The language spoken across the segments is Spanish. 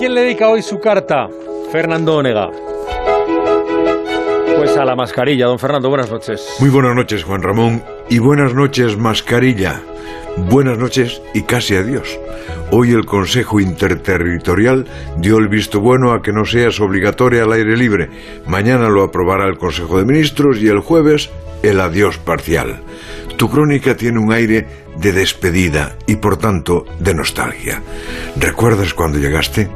quién le dedica hoy su carta? Fernando Onega. Pues a la mascarilla, don Fernando, buenas noches. Muy buenas noches, Juan Ramón, y buenas noches, mascarilla. Buenas noches y casi adiós. Hoy el Consejo Interterritorial dio el visto bueno a que no seas obligatoria al aire libre. Mañana lo aprobará el Consejo de Ministros y el jueves el adiós parcial. Tu crónica tiene un aire de despedida y por tanto de nostalgia. ¿Recuerdas cuando llegaste?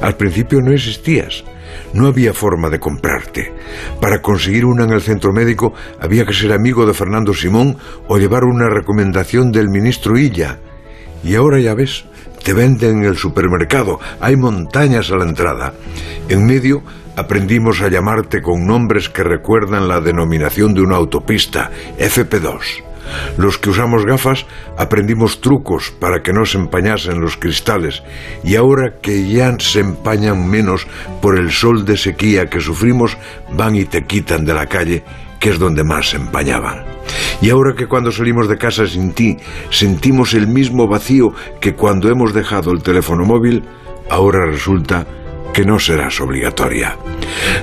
Al principio no existías. No había forma de comprarte. Para conseguir una en el centro médico había que ser amigo de Fernando Simón o llevar una recomendación del ministro Illa. Y ahora ya ves, te venden en el supermercado, hay montañas a la entrada. En medio aprendimos a llamarte con nombres que recuerdan la denominación de una autopista, FP2. Los que usamos gafas aprendimos trucos para que no se empañasen los cristales y ahora que ya se empañan menos por el sol de sequía que sufrimos, van y te quitan de la calle, que es donde más se empañaban. Y ahora que cuando salimos de casa sin ti sentimos el mismo vacío que cuando hemos dejado el teléfono móvil, ahora resulta que no serás obligatoria.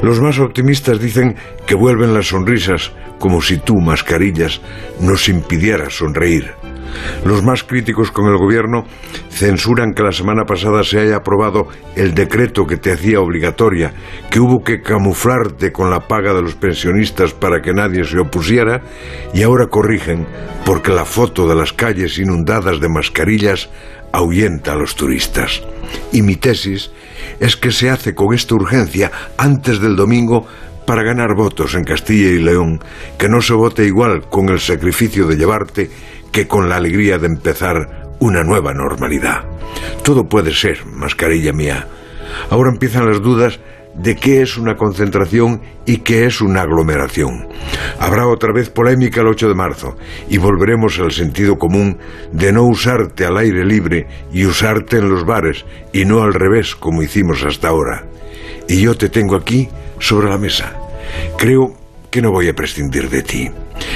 Los más optimistas dicen que vuelven las sonrisas, como si tú, mascarillas, nos impidieras sonreír. Los más críticos con el gobierno censuran que la semana pasada se haya aprobado el decreto que te hacía obligatoria, que hubo que camuflarte con la paga de los pensionistas para que nadie se opusiera, y ahora corrigen porque la foto de las calles inundadas de mascarillas ahuyenta a los turistas. Y mi tesis es que se hace con esta urgencia antes del domingo para ganar votos en Castilla y León, que no se vote igual con el sacrificio de llevarte que con la alegría de empezar una nueva normalidad. Todo puede ser, mascarilla mía. Ahora empiezan las dudas de qué es una concentración y qué es una aglomeración. Habrá otra vez polémica el 8 de marzo y volveremos al sentido común de no usarte al aire libre y usarte en los bares y no al revés como hicimos hasta ahora. Y yo te tengo aquí sobre la mesa. Creo que no voy a prescindir de ti.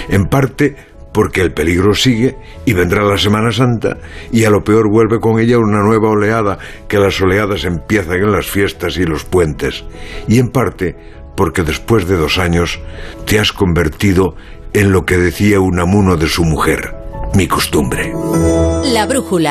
En parte porque el peligro sigue y vendrá la Semana Santa y a lo peor vuelve con ella una nueva oleada, que las oleadas empiezan en las fiestas y los puentes, y en parte porque después de dos años te has convertido en lo que decía un amuno de su mujer, mi costumbre. La brújula.